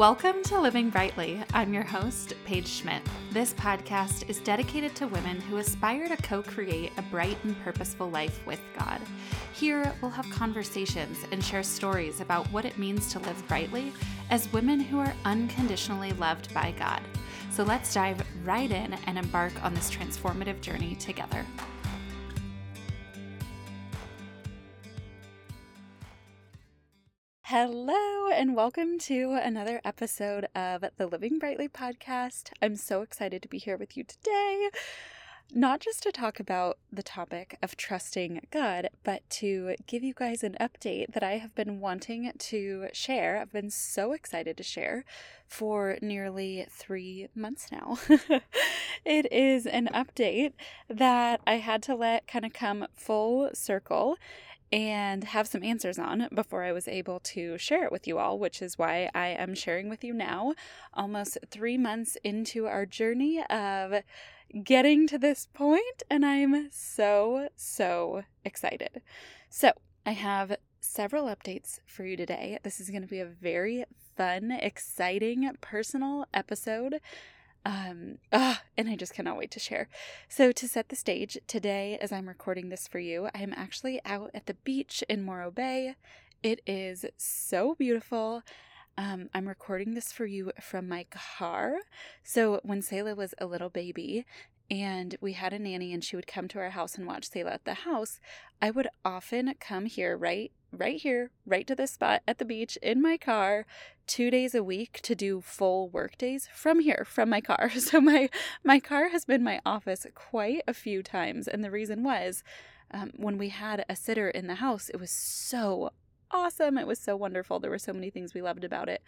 Welcome to Living Brightly. I'm your host, Paige Schmidt. This podcast is dedicated to women who aspire to co create a bright and purposeful life with God. Here, we'll have conversations and share stories about what it means to live brightly as women who are unconditionally loved by God. So let's dive right in and embark on this transformative journey together. Hello, and welcome to another episode of the Living Brightly podcast. I'm so excited to be here with you today, not just to talk about the topic of trusting God, but to give you guys an update that I have been wanting to share. I've been so excited to share for nearly three months now. it is an update that I had to let kind of come full circle and have some answers on before I was able to share it with you all, which is why I am sharing with you now, almost three months into our journey of getting to this point, and I'm so, so excited. So, I have several updates for you today. This is going to be a very fun, exciting, personal episode um, ah, and I just cannot wait to share. So, to set the stage, today, as I'm recording this for you, I am actually out at the beach in Morro Bay. It is so beautiful. Um, I'm recording this for you from my car. So, when Selah was a little baby and we had a nanny and she would come to our house and watch Selah at the house, I would often come here, right right here, right to this spot at the beach in my car, two days a week to do full work days from here, from my car. So my my car has been my office quite a few times, and the reason was um, when we had a sitter in the house, it was so awesome. It was so wonderful. There were so many things we loved about it.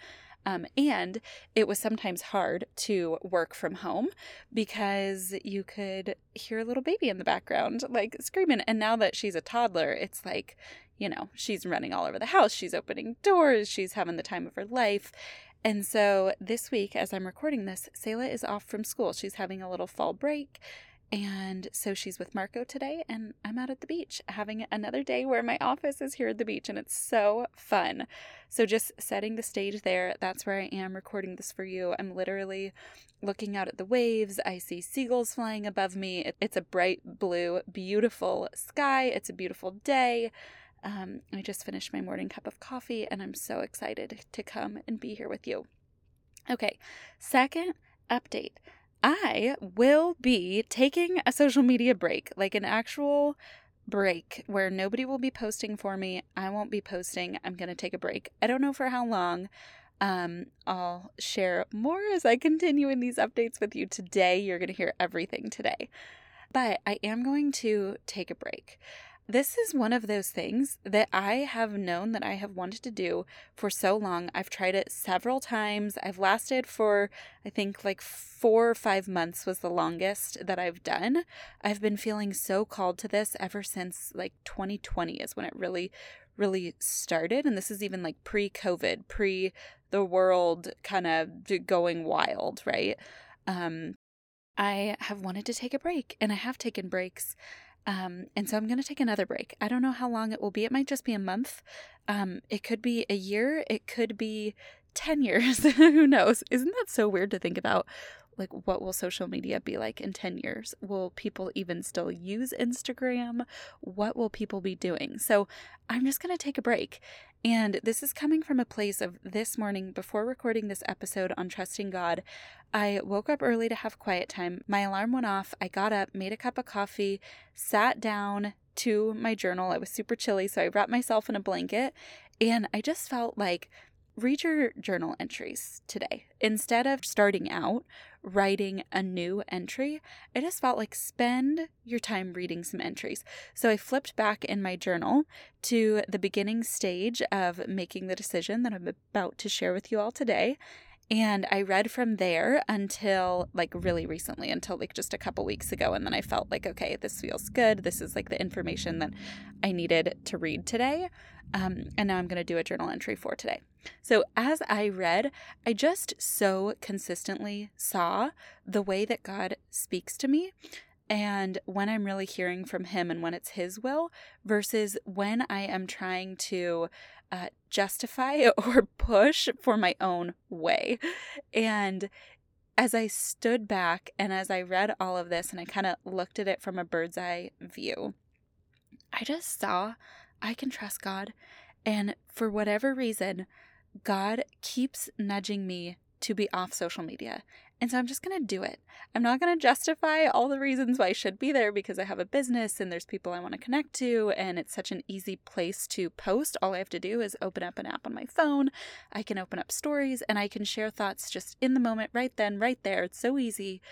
Um, and it was sometimes hard to work from home because you could hear a little baby in the background, like screaming. And now that she's a toddler, it's like, you know, she's running all over the house, she's opening doors, she's having the time of her life. And so this week, as I'm recording this, Selah is off from school. She's having a little fall break. And so she's with Marco today, and I'm out at the beach having another day where my office is here at the beach, and it's so fun. So, just setting the stage there, that's where I am recording this for you. I'm literally looking out at the waves. I see seagulls flying above me. It's a bright blue, beautiful sky. It's a beautiful day. Um, I just finished my morning cup of coffee, and I'm so excited to come and be here with you. Okay, second update. I will be taking a social media break, like an actual break where nobody will be posting for me. I won't be posting. I'm going to take a break. I don't know for how long. Um, I'll share more as I continue in these updates with you today. You're going to hear everything today. But I am going to take a break. This is one of those things that I have known that I have wanted to do for so long. I've tried it several times. I've lasted for, I think, like four or five months was the longest that I've done. I've been feeling so called to this ever since like 2020 is when it really, really started. And this is even like pre COVID, pre the world kind of going wild, right? Um, I have wanted to take a break and I have taken breaks. Um, and so I'm going to take another break. I don't know how long it will be. It might just be a month. Um, it could be a year. It could be 10 years. Who knows? Isn't that so weird to think about? Like, what will social media be like in 10 years? Will people even still use Instagram? What will people be doing? So, I'm just going to take a break. And this is coming from a place of this morning before recording this episode on trusting God. I woke up early to have quiet time. My alarm went off. I got up, made a cup of coffee, sat down to my journal. It was super chilly, so I wrapped myself in a blanket, and I just felt like read your journal entries today. Instead of starting out writing a new entry, I just felt like spend your time reading some entries. So I flipped back in my journal to the beginning stage of making the decision that I'm about to share with you all today. And I read from there until like really recently, until like just a couple weeks ago. And then I felt like, okay, this feels good. This is like the information that I needed to read today. Um, and now I'm going to do a journal entry for today. So as I read, I just so consistently saw the way that God speaks to me and when I'm really hearing from him and when it's his will versus when I am trying to uh, justify or push for my own way. And as I stood back and as I read all of this and I kind of looked at it from a bird's eye view, I just saw I can trust God. And for whatever reason, God keeps nudging me to be off social media. And so I'm just going to do it. I'm not going to justify all the reasons why I should be there because I have a business and there's people I want to connect to and it's such an easy place to post. All I have to do is open up an app on my phone. I can open up stories and I can share thoughts just in the moment right then, right there. It's so easy.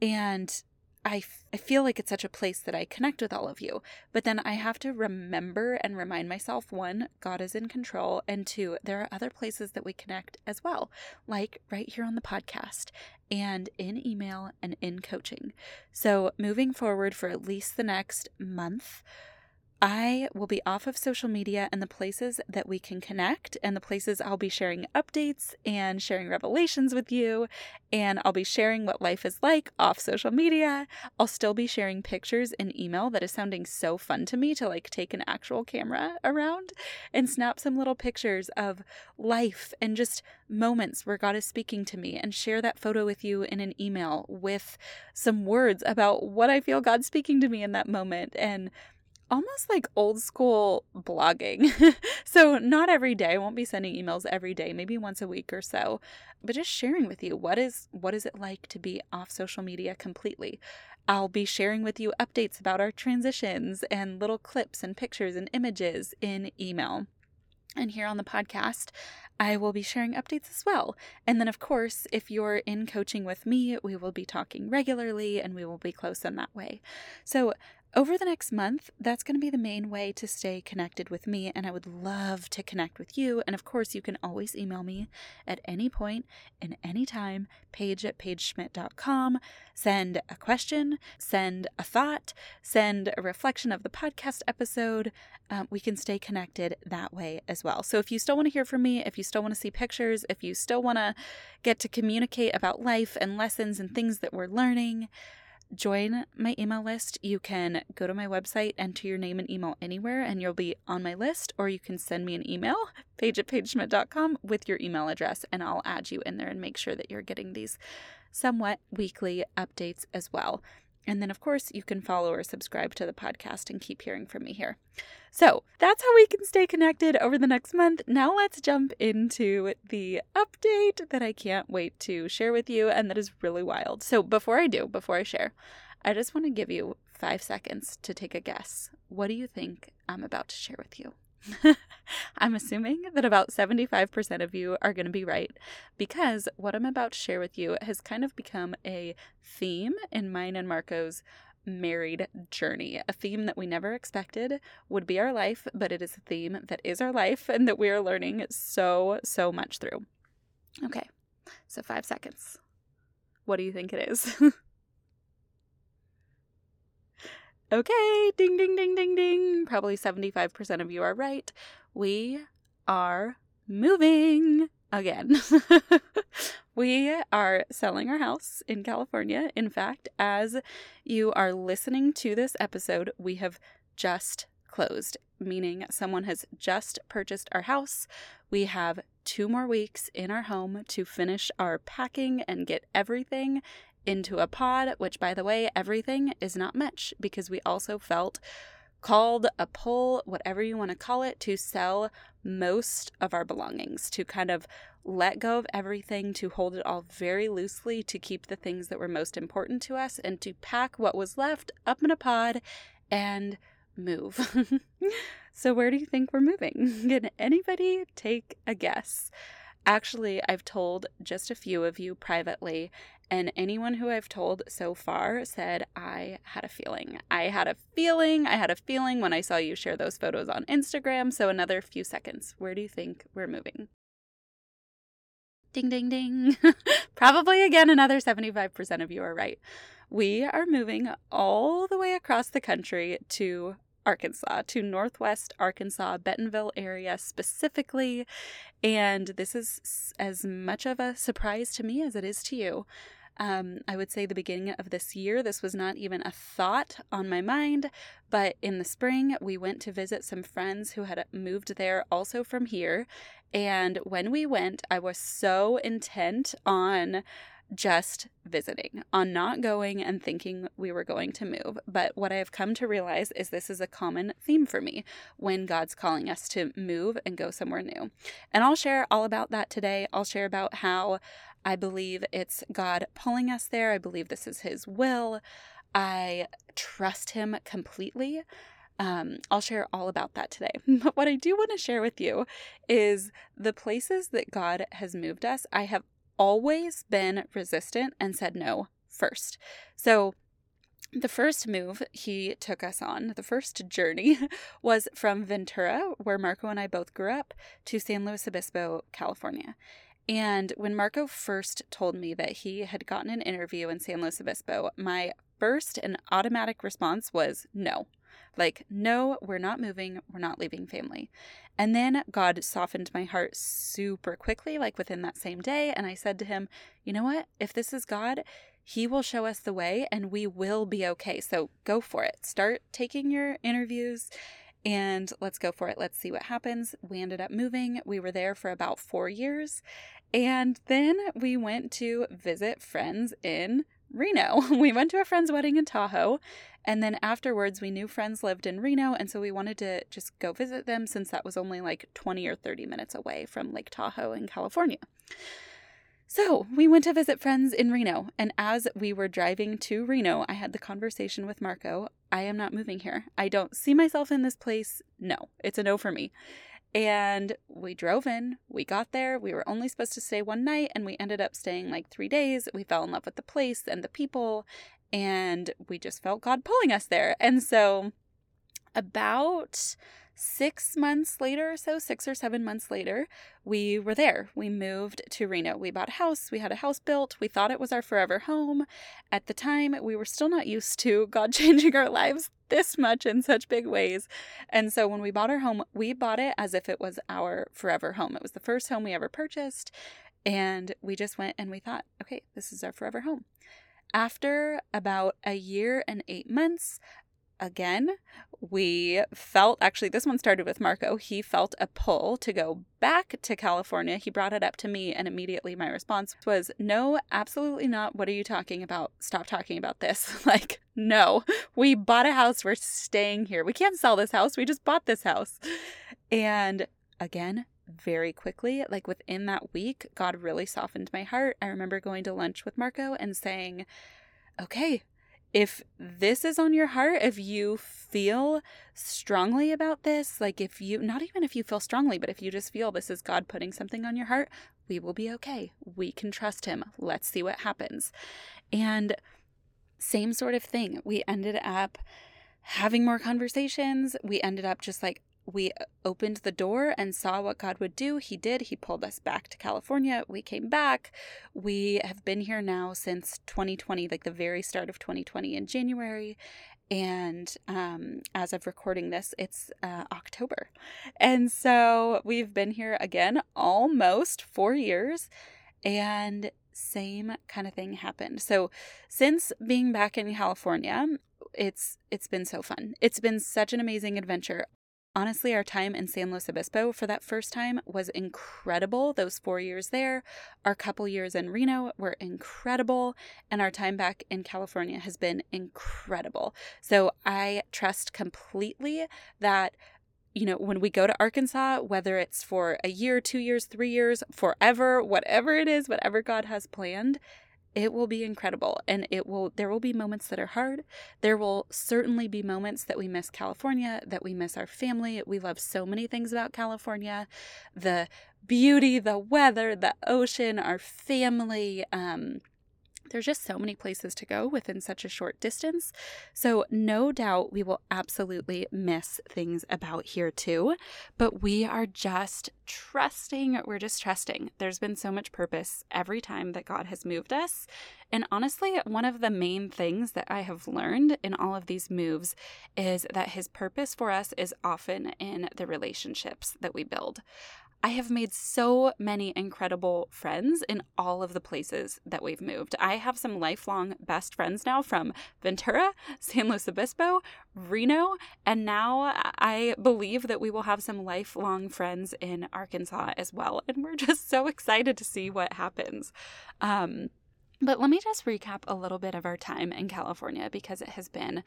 And I, f- I feel like it's such a place that I connect with all of you. But then I have to remember and remind myself one, God is in control. And two, there are other places that we connect as well, like right here on the podcast and in email and in coaching. So moving forward for at least the next month, I will be off of social media and the places that we can connect, and the places I'll be sharing updates and sharing revelations with you. And I'll be sharing what life is like off social media. I'll still be sharing pictures in email that is sounding so fun to me to like take an actual camera around and snap some little pictures of life and just moments where God is speaking to me and share that photo with you in an email with some words about what I feel God speaking to me in that moment. And almost like old school blogging. so, not every day, I won't be sending emails every day, maybe once a week or so, but just sharing with you what is what is it like to be off social media completely. I'll be sharing with you updates about our transitions and little clips and pictures and images in email. And here on the podcast, I will be sharing updates as well. And then, of course, if you're in coaching with me, we will be talking regularly and we will be close in that way. So, over the next month, that's going to be the main way to stay connected with me, and I would love to connect with you. And of course, you can always email me at any point and any time, paige at paigeschmidt.com. Send a question, send a thought, send a reflection of the podcast episode. Um, we can stay connected that way as well. So if you still want to hear from me, if you still want to see pictures, if you still want to get to communicate about life and lessons and things that we're learning, join my email list, you can go to my website, enter your name and email anywhere, and you'll be on my list, or you can send me an email, paige at paigeschmidt.com, with your email address, and I'll add you in there and make sure that you're getting these somewhat weekly updates as well. And then, of course, you can follow or subscribe to the podcast and keep hearing from me here. So that's how we can stay connected over the next month. Now, let's jump into the update that I can't wait to share with you and that is really wild. So, before I do, before I share, I just want to give you five seconds to take a guess. What do you think I'm about to share with you? I'm assuming that about 75% of you are going to be right because what I'm about to share with you has kind of become a theme in mine and Marco's married journey, a theme that we never expected would be our life, but it is a theme that is our life and that we are learning so, so much through. Okay, so five seconds. What do you think it is? Okay, ding, ding, ding, ding, ding. Probably 75% of you are right. We are moving again. we are selling our house in California. In fact, as you are listening to this episode, we have just closed, meaning someone has just purchased our house. We have two more weeks in our home to finish our packing and get everything into a pod, which, by the way, everything is not much because we also felt called a pull, whatever you want to call it, to sell most of our belongings, to kind of let go of everything, to hold it all very loosely, to keep the things that were most important to us, and to pack what was left up in a pod and move. so, where do you think we're moving? Can anybody take a guess? Actually, I've told just a few of you privately, and anyone who I've told so far said, I had a feeling. I had a feeling. I had a feeling when I saw you share those photos on Instagram. So, another few seconds. Where do you think we're moving? Ding, ding, ding. Probably again, another 75% of you are right. We are moving all the way across the country to Arkansas, to Northwest Arkansas, Bentonville area specifically. And this is as much of a surprise to me as it is to you. Um, I would say the beginning of this year, this was not even a thought on my mind, but in the spring, we went to visit some friends who had moved there also from here. And when we went, I was so intent on just visiting, on not going and thinking we were going to move. But what I have come to realize is this is a common theme for me when God's calling us to move and go somewhere new. And I'll share all about that today. I'll share about how I believe it's God pulling us there. I believe this is His will. I trust Him completely. Um, I'll share all about that today. But what I do want to share with you is the places that God has moved us. I have always been resistant and said no first. So, the first move he took us on, the first journey, was from Ventura, where Marco and I both grew up, to San Luis Obispo, California. And when Marco first told me that he had gotten an interview in San Luis Obispo, my first and automatic response was no. Like, no, we're not moving, we're not leaving family. And then God softened my heart super quickly, like within that same day. And I said to him, you know what? If this is God, He will show us the way and we will be okay. So go for it. Start taking your interviews and let's go for it. Let's see what happens. We ended up moving. We were there for about four years. And then we went to visit friends in Reno. We went to a friend's wedding in Tahoe and then afterwards, we knew friends lived in Reno, and so we wanted to just go visit them since that was only like 20 or 30 minutes away from Lake Tahoe in California. So we went to visit friends in Reno, and as we were driving to Reno, I had the conversation with Marco I am not moving here. I don't see myself in this place. No, it's a no for me. And we drove in, we got there, we were only supposed to stay one night, and we ended up staying like three days. We fell in love with the place and the people, and we just felt God pulling us there. And so, about six months later or so, six or seven months later, we were there. We moved to Reno. We bought a house. We had a house built. We thought it was our forever home. At the time, we were still not used to God changing our lives this much in such big ways. And so when we bought our home, we bought it as if it was our forever home. It was the first home we ever purchased. And we just went and we thought, okay, this is our forever home. After about a year and eight months, again, we felt actually, this one started with Marco. He felt a pull to go back to California. He brought it up to me, and immediately my response was, No, absolutely not. What are you talking about? Stop talking about this. like, no, we bought a house. We're staying here. We can't sell this house. We just bought this house. And again, very quickly. Like within that week, God really softened my heart. I remember going to lunch with Marco and saying, okay, if this is on your heart, if you feel strongly about this, like if you, not even if you feel strongly, but if you just feel this is God putting something on your heart, we will be okay. We can trust Him. Let's see what happens. And same sort of thing. We ended up having more conversations. We ended up just like we opened the door and saw what God would do. He did. He pulled us back to California. We came back. We have been here now since 2020, like the very start of 2020 in January. And um, as of recording this, it's uh, October. And so we've been here again almost four years. And same kind of thing happened. So since being back in California, it's it's been so fun. It's been such an amazing adventure. Honestly, our time in San Luis Obispo for that first time was incredible. Those four years there, our couple years in Reno were incredible, and our time back in California has been incredible. So I trust completely that you know, when we go to Arkansas, whether it's for a year, two years, three years, forever, whatever it is, whatever God has planned, it will be incredible and it will there will be moments that are hard. There will certainly be moments that we miss california that we miss our family. We love so many things about california. The beauty the weather the ocean our family um, there's just so many places to go within such a short distance. So, no doubt we will absolutely miss things about here too. But we are just trusting. We're just trusting. There's been so much purpose every time that God has moved us. And honestly, one of the main things that I have learned in all of these moves is that His purpose for us is often in the relationships that we build. I have made so many incredible friends in all of the places that we've moved. I have some lifelong best friends now from Ventura, San Luis Obispo, Reno, and now I believe that we will have some lifelong friends in Arkansas as well. And we're just so excited to see what happens. Um, but let me just recap a little bit of our time in California because it has been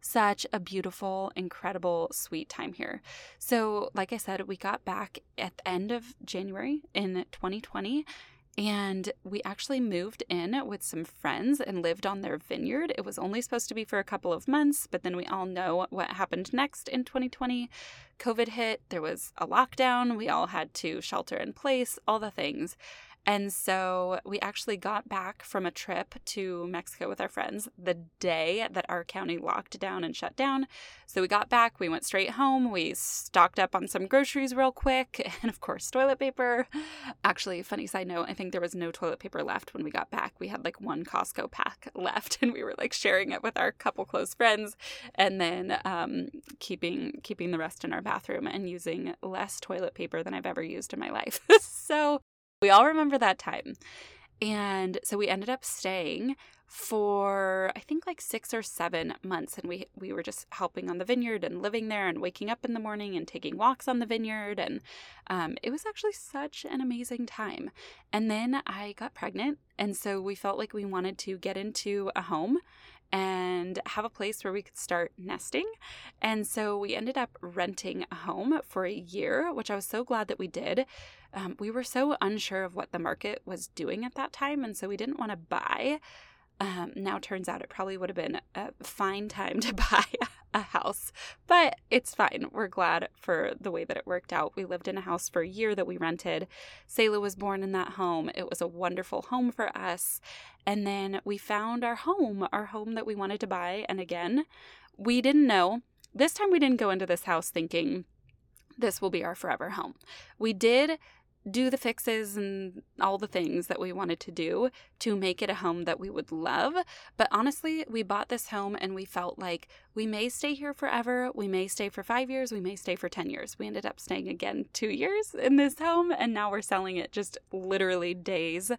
such a beautiful, incredible, sweet time here. So, like I said, we got back at the end of January in 2020 and we actually moved in with some friends and lived on their vineyard. It was only supposed to be for a couple of months, but then we all know what happened next in 2020. COVID hit, there was a lockdown, we all had to shelter in place, all the things. And so we actually got back from a trip to Mexico with our friends the day that our county locked down and shut down. So we got back, we went straight home, we stocked up on some groceries real quick, and of course, toilet paper. Actually, funny side note, I think there was no toilet paper left when we got back. We had like one Costco pack left, and we were like sharing it with our couple close friends, and then um, keeping keeping the rest in our bathroom and using less toilet paper than I've ever used in my life. so we all remember that time. And so we ended up staying for I think like 6 or 7 months and we we were just helping on the vineyard and living there and waking up in the morning and taking walks on the vineyard and um, it was actually such an amazing time. And then I got pregnant and so we felt like we wanted to get into a home and have a place where we could start nesting. And so we ended up renting a home for a year, which I was so glad that we did. Um, we were so unsure of what the market was doing at that time, and so we didn't want to buy. Um, now turns out it probably would have been a fine time to buy a house, but it's fine. We're glad for the way that it worked out. We lived in a house for a year that we rented. Selah was born in that home. It was a wonderful home for us. And then we found our home, our home that we wanted to buy. And again, we didn't know. This time we didn't go into this house thinking this will be our forever home. We did do the fixes and all the things that we wanted to do to make it a home that we would love. But honestly, we bought this home and we felt like we may stay here forever. We may stay for five years. We may stay for 10 years. We ended up staying again two years in this home and now we're selling it just literally days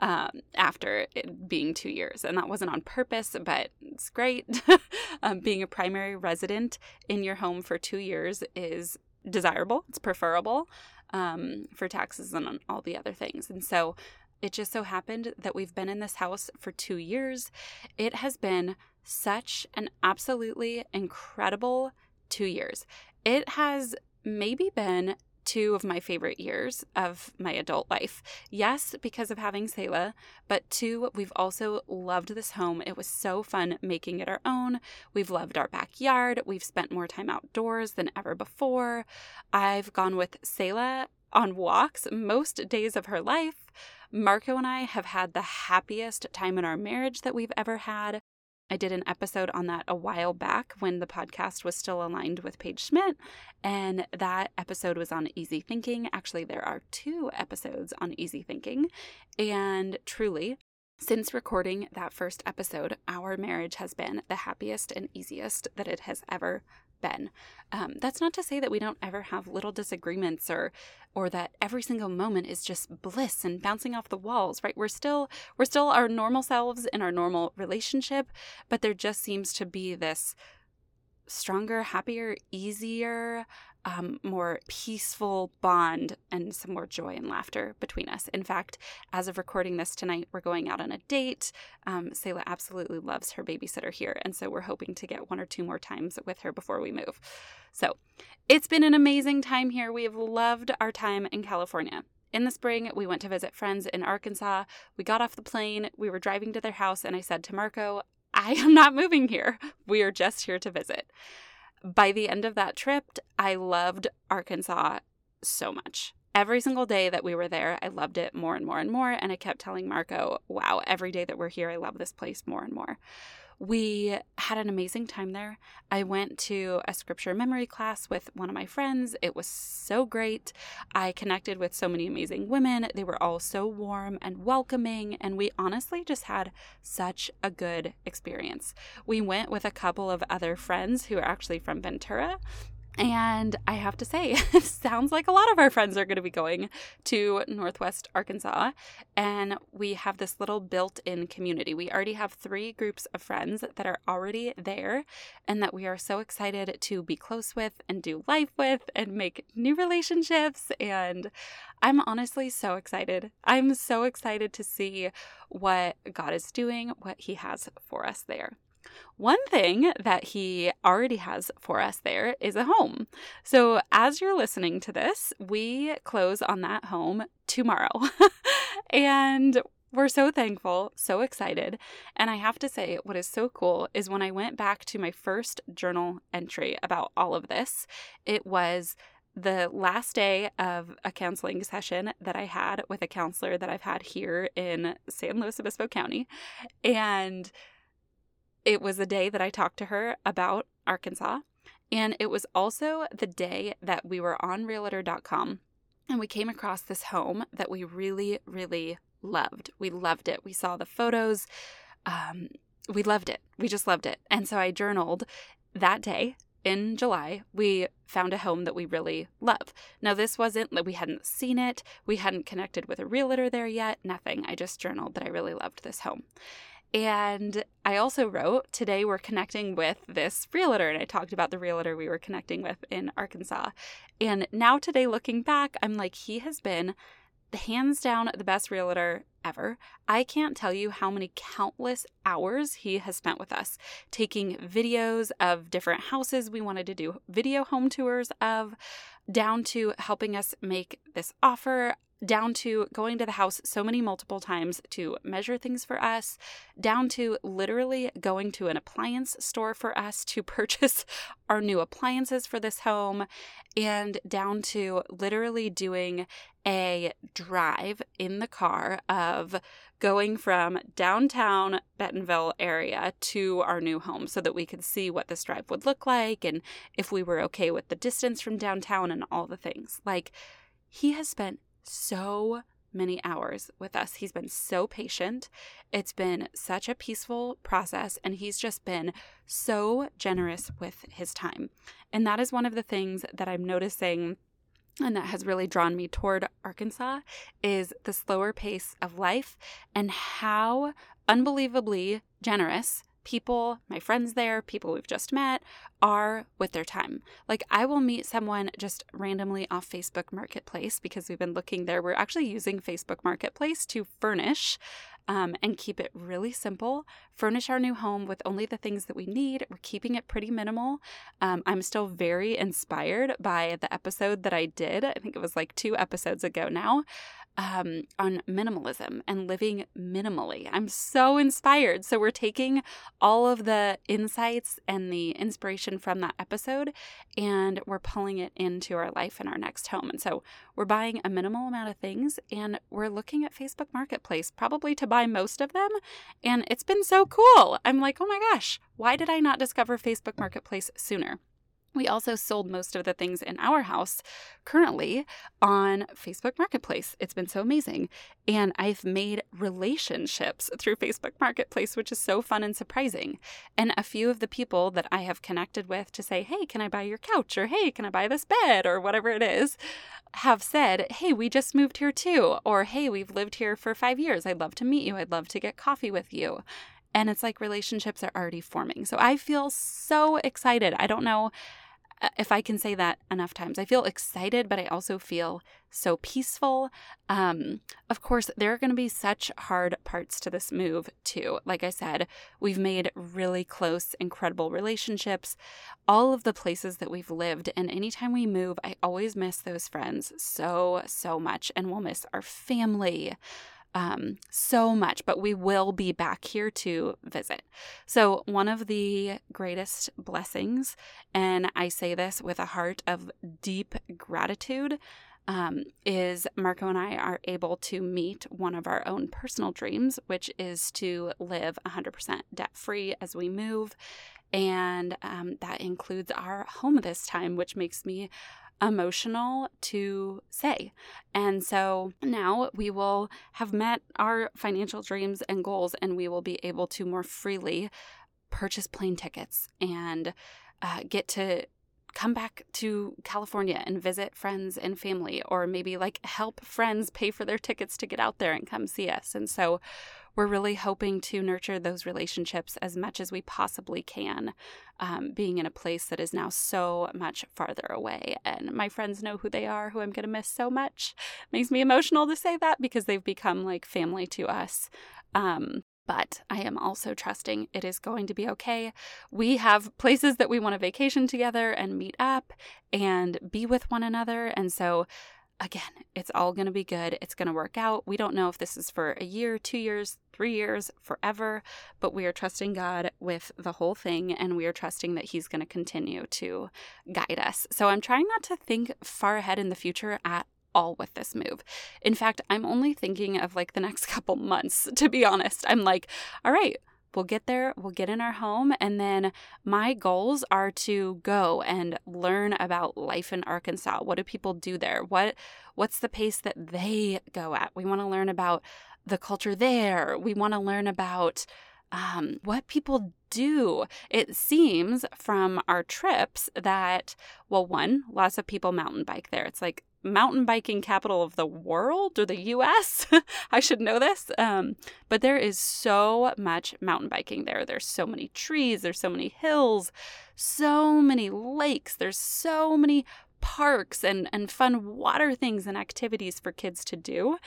um, after it being two years. And that wasn't on purpose, but it's great. um, being a primary resident in your home for two years is desirable, it's preferable um, for taxes and all the other things. And so it just so happened that we've been in this house for two years. It has been such an absolutely incredible two years. It has maybe been two of my favorite years of my adult life. Yes, because of having Selah, but two, we've also loved this home. It was so fun making it our own. We've loved our backyard. We've spent more time outdoors than ever before. I've gone with Selah on walks most days of her life. Marco and I have had the happiest time in our marriage that we've ever had. I did an episode on that a while back when the podcast was still aligned with Paige Schmidt, and that episode was on easy thinking. Actually, there are two episodes on easy thinking, and truly, since recording that first episode, our marriage has been the happiest and easiest that it has ever been. Um, that's not to say that we don't ever have little disagreements or or that every single moment is just bliss and bouncing off the walls, right? We're still we're still our normal selves in our normal relationship, but there just seems to be this stronger, happier, easier, um, more peaceful bond and some more joy and laughter between us. In fact, as of recording this tonight, we're going out on a date. Um, Selah absolutely loves her babysitter here, and so we're hoping to get one or two more times with her before we move. So it's been an amazing time here. We have loved our time in California. In the spring, we went to visit friends in Arkansas. We got off the plane, we were driving to their house, and I said to Marco, I am not moving here. We are just here to visit by the end of that trip, I loved Arkansas so much. Every single day that we were there, I loved it more and more and more. And I kept telling Marco, wow, every day that we're here, I love this place more and more. We had an amazing time there. I went to a scripture memory class with one of my friends. It was so great. I connected with so many amazing women. They were all so warm and welcoming, and we honestly just had such a good experience. We went with a couple of other friends who are actually from Ventura, And I have to say, it sounds like a lot of our friends are going to be going to Northwest Arkansas. And we have this little built in community. We already have three groups of friends that are already there and that we are so excited to be close with and do life with and make new relationships. And I'm honestly so excited. I'm so excited to see what God is doing, what He has for us there. One thing that he already has for us there is a home. So, as you're listening to this, we close on that home tomorrow. and we're so thankful, so excited. And I have to say, what is so cool is when I went back to my first journal entry about all of this, it was the last day of a counseling session that I had with a counselor that I've had here in San Luis Obispo County. And it was the day that I talked to her about Arkansas. And it was also the day that we were on realtor.com and we came across this home that we really, really loved. We loved it. We saw the photos. Um, we loved it. We just loved it. And so I journaled that day in July. We found a home that we really love. Now, this wasn't that we hadn't seen it, we hadn't connected with a realtor there yet, nothing. I just journaled that I really loved this home. And I also wrote, today we're connecting with this realtor. And I talked about the realtor we were connecting with in Arkansas. And now, today, looking back, I'm like, he has been the hands down the best realtor ever. I can't tell you how many countless hours he has spent with us, taking videos of different houses we wanted to do video home tours of, down to helping us make this offer down to going to the house so many multiple times to measure things for us, down to literally going to an appliance store for us to purchase our new appliances for this home, and down to literally doing a drive in the car of going from downtown Bentonville area to our new home so that we could see what this drive would look like and if we were okay with the distance from downtown and all the things. Like, he has spent so many hours with us. He's been so patient. It's been such a peaceful process, and he's just been so generous with his time. And that is one of the things that I'm noticing and that has really drawn me toward Arkansas is the slower pace of life and how unbelievably generous people, my friends there, people we've just met, are with their time. Like, I will meet someone just randomly off Facebook Marketplace because we've been looking there. We're actually using Facebook Marketplace to furnish um, and keep it really simple. Furnish our new home with only the things that we need. We're keeping it pretty minimal. Um, I'm still very inspired by the episode that I did. I think it was like two episodes ago now um, on minimalism and living minimally. I'm so inspired. So, we're taking all of the insights and the inspiration from that episode and we're pulling it into our life in our next home. And so, we're buying a minimal amount of things and we're looking at Facebook Marketplace probably to buy most of them. And it's been so cool. I'm like, oh my gosh, why did I not discover Facebook Marketplace sooner? We also sold most of the things in our house currently on Facebook Marketplace. It's been so amazing. And I've made relationships through Facebook Marketplace, which is so fun and surprising. And a few of the people that I have connected with to say, hey, can I buy your couch? Or hey, can I buy this bed? Or whatever it is, have said, hey, we just moved here too. Or hey, we've lived here for five years. I'd love to meet you. I'd love to get coffee with you and it's like relationships are already forming. So I feel so excited. I don't know if I can say that enough times. I feel excited, but I also feel so peaceful. Um, of course, there are going to be such hard parts to this move, too. Like I said, we've made really close, incredible relationships, all of the places that we've lived. And anytime we move, I always miss those friends so, so much. And we'll miss our family um, so much, but we will be back here to visit. So, one of the greatest blessings, and I say this with a heart of deep gratitude, um, is Marco and I are able to meet one of our own personal dreams, which is to live 100% debt free as we move. And um, that includes our home this time, which makes me emotional to say. And so now we will have met our financial dreams and goals, and we will be able to more freely purchase plane tickets and uh, get to come back to California and visit friends and family, or maybe like help friends pay for their tickets to get out there and come see us. And so we're really hoping to nurture those relationships as much as we possibly can, um, being in a place that is now so much farther away. And my friends know who they are, who I'm going to miss so much. Makes me emotional to say that because they've become like family to us. Um, but I am also trusting it is going to be okay. We have places that we want to vacation together and meet up and be with one another. And so again, it's all going to be good. It's going to work out. We don't know if this is for a year, two years, three years, forever, but we are trusting God with the whole thing and we are trusting that He's going to continue to guide us. So I'm trying not to think far ahead in the future at all with this move. In fact, I'm only thinking of like the next couple months, to be honest. I'm like, all right, We'll get there, we'll get in our home, and then my goals are to go and learn about life in Arkansas. What do people do there? What what's the pace that they go at? We want to learn about the culture there. We want to learn about um, what people do. It seems from our trips that, well, one, lots of people mountain bike there. It's like mountain biking capital of the world or the US. I should know this. Um, but there is so much mountain biking there. There's so many trees, there's so many hills, so many lakes, there's so many parks and, and fun water things and activities for kids to do.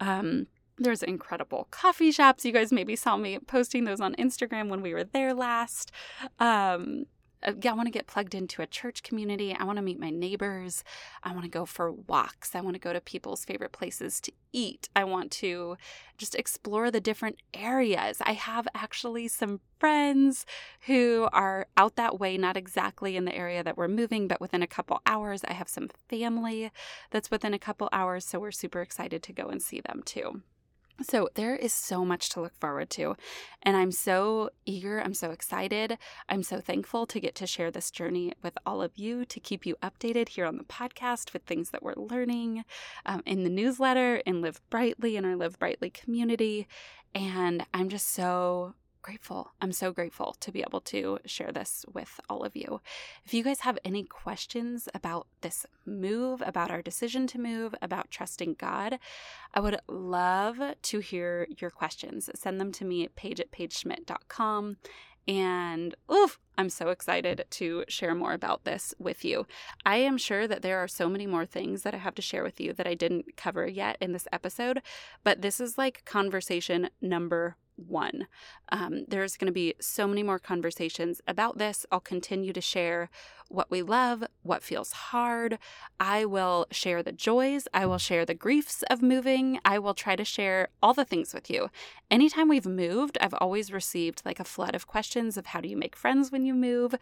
Um, there's incredible coffee shops. You guys maybe saw me posting those on Instagram when we were there last. Um, Uh, I want to get plugged into a church community. I want to meet my neighbors. I want to go for walks. I want to go to people's favorite places to eat. I want to just explore the different areas. I have actually some friends who are out that way, not exactly in the area that we're moving, but within a couple hours. I have some family that's within a couple hours. So we're super excited to go and see them too. So, there is so much to look forward to. And I'm so eager. I'm so excited. I'm so thankful to get to share this journey with all of you, to keep you updated here on the podcast with things that we're learning um, in the newsletter, in Live Brightly, in our Live Brightly community. And I'm just so grateful. I'm so grateful to be able to share this with all of you. If you guys have any questions about this move, about our decision to move, about trusting God, I would love to hear your questions. Send them to me at paige at paigeschmidt.com. And oof, I'm so excited to share more about this with you. I am sure that there are so many more things that I have to share with you that I didn't cover yet in this episode, but this is like conversation number one. Um, there's going to be so many more conversations about this. I'll continue to share what we love, what feels hard. I will share the joys. I will share the griefs of moving. I will try to share all the things with you. Anytime we've moved, I've always received like a flood of questions of how do you make friends when you move?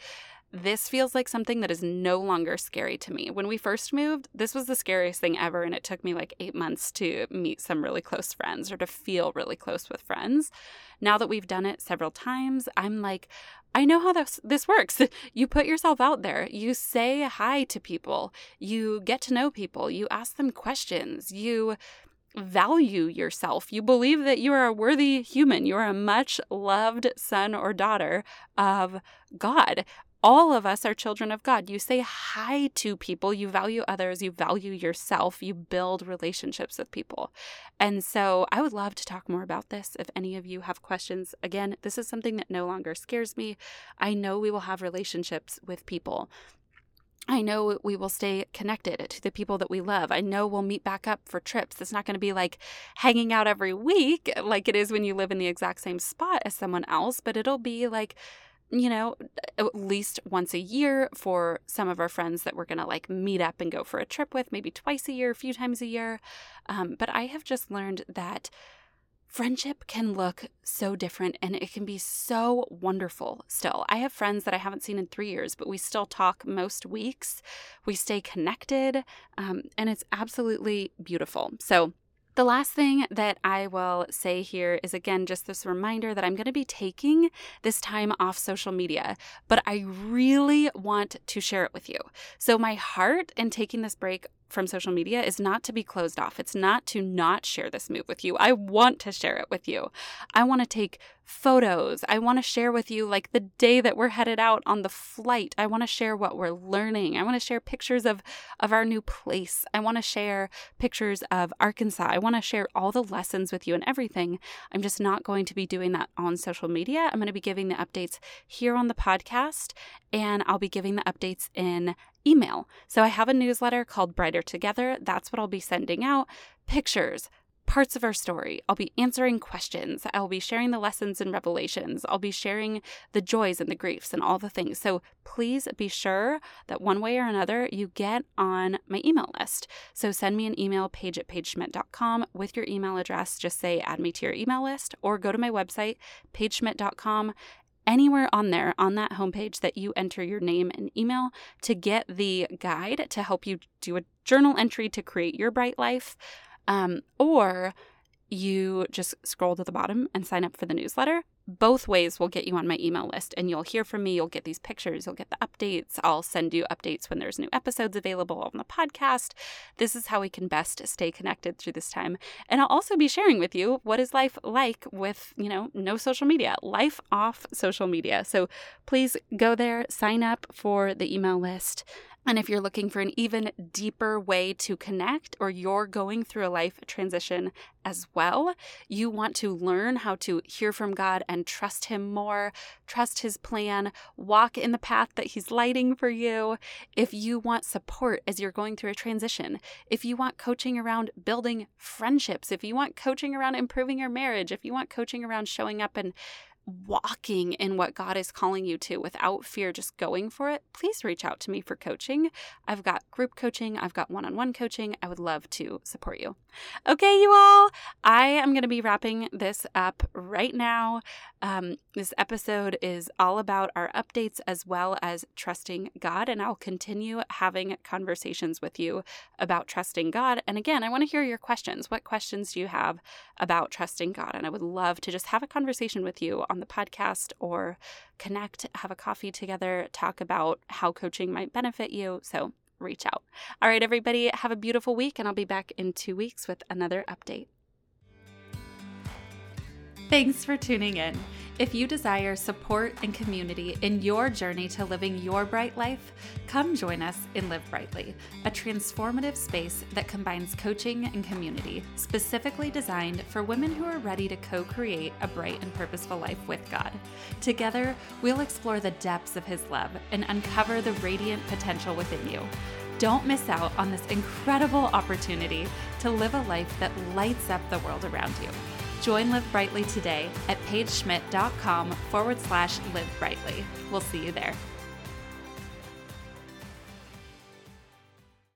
This feels like something that is no longer scary to me. When we first moved, this was the scariest thing ever, and it took me like eight months to meet some really close friends or to feel really close with friends. Now that we've done it several times, I'm like, I know how this this works. You put yourself out there. You say hi to people. You get to know people. You ask them questions. You value yourself. You believe that you are a worthy human. You are a much loved son or daughter of God all of us are children of God. You say hi to people, you value others, you value yourself, you build relationships with people. And so I would love to talk more about this if any of you have questions. Again, this is something that no longer scares me. I know we will have relationships with people. I know we will stay connected to the people that we love. I know we'll meet back up for trips. It's not going to be like hanging out every week like it is when you live in the exact same spot as someone else, but it'll be like you know, at least once a year for some of our friends that we're going to like meet up and go for a trip with, maybe twice a year, a few times a year. Um, but I have just learned that friendship can look so different and it can be so wonderful still. I have friends that I haven't seen in three years, but we still talk most weeks. We stay connected, um, and it's absolutely beautiful. So, the last thing that I will say here is again just this reminder that I'm going to be taking this time off social media, but I really want to share it with you. So, my heart in taking this break from social media is not to be closed off. It's not to not share this move with you. I want to share it with you. I want to take photos. I want to share with you, like the day that we're headed out on the flight. I want to share what we're learning. I want to share pictures of, of our new place. I want to share pictures of Arkansas. I want to share all the lessons with you and everything. I'm just not going to be doing that on social media. I'm going to be giving the updates here on the podcast, and I'll be giving the updates in email. So I have a newsletter called Brighter Together. That's what I'll be sending out pictures, parts of our story. I'll be answering questions. I'll be sharing the lessons and revelations. I'll be sharing the joys and the griefs and all the things. So please be sure that one way or another you get on my email list. So send me an email, paige at paigeschmidt.com with your email address. Just say add me to your email list or go to my website, paigeschmidt.com anywhere on there on that homepage that you enter your name and email to get the guide to help you do a journal entry to create your bright life. Um, or you just scroll to the bottom and sign up for the newsletter. Both ways will get you on my email list, and you'll hear from me. You'll get these pictures, you'll get the updates. I'll send you updates when there's new episodes available on the podcast. This is how we can best stay connected through this time. And I'll also be sharing with you what is life like with, you know, no social media, life off social media. So please go there, sign up for the email list, and if you're looking for an even deeper way to connect, or you're going through a life transition as well, you want to learn how to hear from God and trust Him more, trust His plan, walk in the path that He's lighting for you. If you want support as you're going through a transition, if you want coaching around building friendships, if you want coaching around improving your marriage, if you want coaching around showing up and walking in what God is calling you to without fear, just going for it, please reach out to me for coaching. I've got group coaching, I've got one on one coaching. I would love to support you. Okay, you all, I am going to be wrapping this up right now. Um, this episode is all about our updates as well as trusting God, and I'll continue having conversations with you about trusting God. And again, I want to hear your questions. What questions do you have about trusting God? And I would love to just have a conversation with you on the podcast or connect, have a coffee together, talk about how coaching might benefit you. So reach out. All right, everybody, have a beautiful week, and I'll be back in two weeks with another update. Thanks for tuning in. If you desire support and community in your journey to living your bright life, come join us in Live Brightly, a transformative space that combines coaching and community, specifically designed for women who are ready to co create a bright and purposeful life with God. Together, we'll explore the depths of His love and uncover the radiant potential within you. Don't miss out on this incredible opportunity to live a life that lights up the world around you. Join Live Brightly today at paigeschmidt.com forward slash live brightly. We'll see you there.